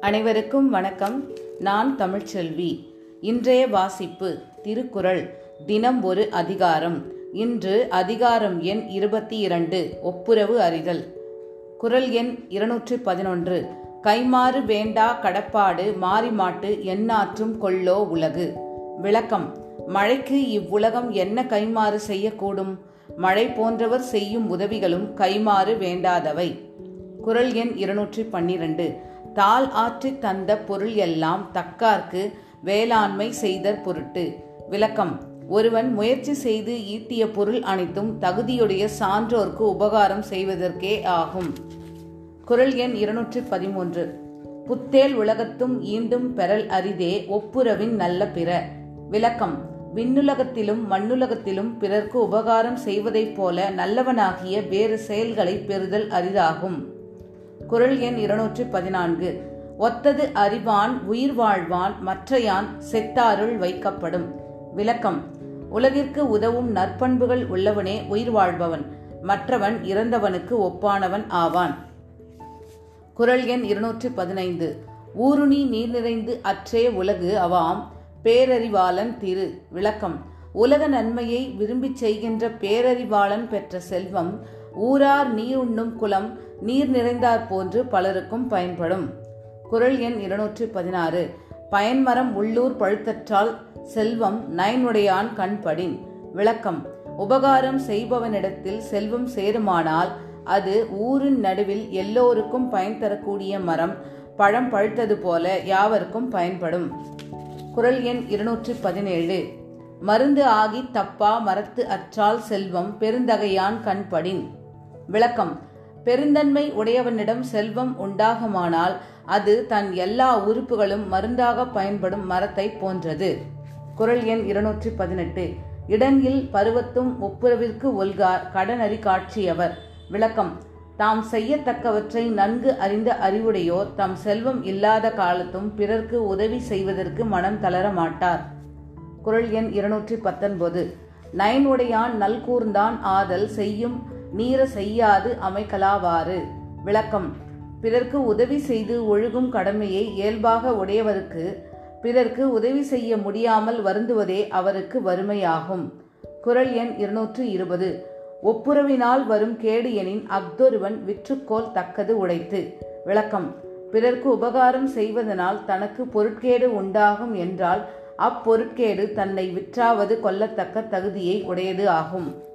அனைவருக்கும் வணக்கம். நான் தமிழ்ச்செல்வி. இன்றைய வாசிப்பு திருக்குறள் தினம் ஒரு அதிகாரம். இன்று அதிகாரம் எண் இருபத்தி இரண்டு ஒப்புரவு அறிதல். குறள் எண் இருநூற்றி பதினொன்று கைமாறு வேண்டா கடப்பாடு மாறிமாட்டு எண்ணாற்றும் கொள்ளோ உலகு. விளக்கம் மழைக்கு இவ்வுலகம் என்ன கைமாறு செய்யக்கூடும்? மழை போன்றவர் செய்யும் உதவிகளும் கைமாறு வேண்டாதவை. குரல் எண் இருநூற்றி பன்னிரண்டு தாள் ஆற்றி தந்த பொருள் எல்லாம் தக்கார்க்கு வேளாண்மை செய்தற் பொருட்டு. விளக்கம். ஒருவன் முயற்சி செய்து ஈட்டிய பொருள் அனைத்தும் தகுதியுடைய சான்றோர்க்கு உபகாரம் செய்வதற்கே ஆகும். குறள் எண் இருநூற்றி பதிமூன்று. புத்தேல் உலகத்தும் ஈண்டும் பெறல் அரிதே ஒப்புரவின் நல்ல பிற. விளக்கம். விண்ணுலகத்திலும் மண்ணுலகத்திலும் பிறர்க்கு உபகாரம் செய்வதைப் போல நல்லவனாகிய வேறு செயல்களை பெறுதல் அரிதாகும். குறள் எண் இருநூற்றி பதினான்கு ஒத்தது அறிவான் உயிர் வாழ்வான் மற்றையான் செத்தாருள் வைக்கப்படும். விளக்கம். உலகிற்கு உதவும் நற்பண்புகள் உள்ளவனே உயிர் வாழ்பவன். மற்றவன் இறந்தவனுக்கு ஒப்பானவன் ஆவான். குரல் எண் இருநூற்றி பதினைந்து ஊருணி நீர் நிறைந்து அற்றே உலகு அவாம். பேரறிவாளன் திரு. விளக்கம். உலக நன்மையை விரும்பிச் செய்கின்ற பேரறிவாளன் பெற்ற செல்வம் ஊரார் நீர் உண்ணும் குலம் நீர் நிறைந்தார் போன்று பலருக்கும் பயன்படும். குறள் எண் இருநூற்றி பதினாறு பயன்மரம் உள்ளூர் பழுத்தற்றால் செல்வம் நயனுடையான் கண்படின். விளக்கம். உபகாரம் செய்பவனிடத்தில் செல்வம் சேருமானால் அது ஊரின் நடுவில் எல்லோருக்கும் பயன் தரக்கூடிய மரம். பழம் பழுத்தது போல யாவருக்கும் பயன்படும். குறள் எண் இருநூற்றி பதினேழு மருந்து ஆகி தப்பா மரத்து அற்றால் செல்வம் பெருந்தகையான் கண்படின். விளக்கம். பெருந்தன்மை உடையவனிடம் செல்வம் உண்டாகுமானால் அது தன் எல்லா உறுப்புகளும் மருந்தாக பயன்படும் மரத்தை போன்றது. குறள் எண் இருநூற்றி பதினெட்டு இடனில் பருவத்தும் ஒப்புரவிற்கு ஒல்கார் கடனறி காட்சியவர். விளக்கம். தாம் செய்யத்தக்கவற்றை நன்கு அறிந்த அறிவுடையோர் தம் செல்வம் இல்லாத காலத்தும் பிறர்க்கு உதவி செய்வதற்கு மனம் தளர மாட்டார். குரல் எண் இருநூற்றி பத்தொன்பது நயனுடையான் நல்கூர்ந்தான் ஆதல் செய்யும் நீர செய்யாது அமைக்கலாவாறு. விளக்கம். பிறர்க்கு உதவி செய்து ஒழுகும் கடமையை இயல்பாக உடையவருக்கு பிறர்க்கு உதவி செய்ய முடியாமல் வருந்துவதே அவருக்கு வறுமையாகும். குரல் எண் இருநூற்று இருபது. ஒப்புரவினால் வரும் கேடு எனின் அஃதொருவன் விற்றுக்கோல் தக்கது உடைத்து. விளக்கம். பிறர்க்கு உபகாரம் செய்வதனால் தனக்கு பொருட்கேடு உண்டாகும் என்றால் அப்பொருட்கேடு தன்னை விற்றாவது கொல்லத்தக்க தகுதியை உடையது ஆகும்.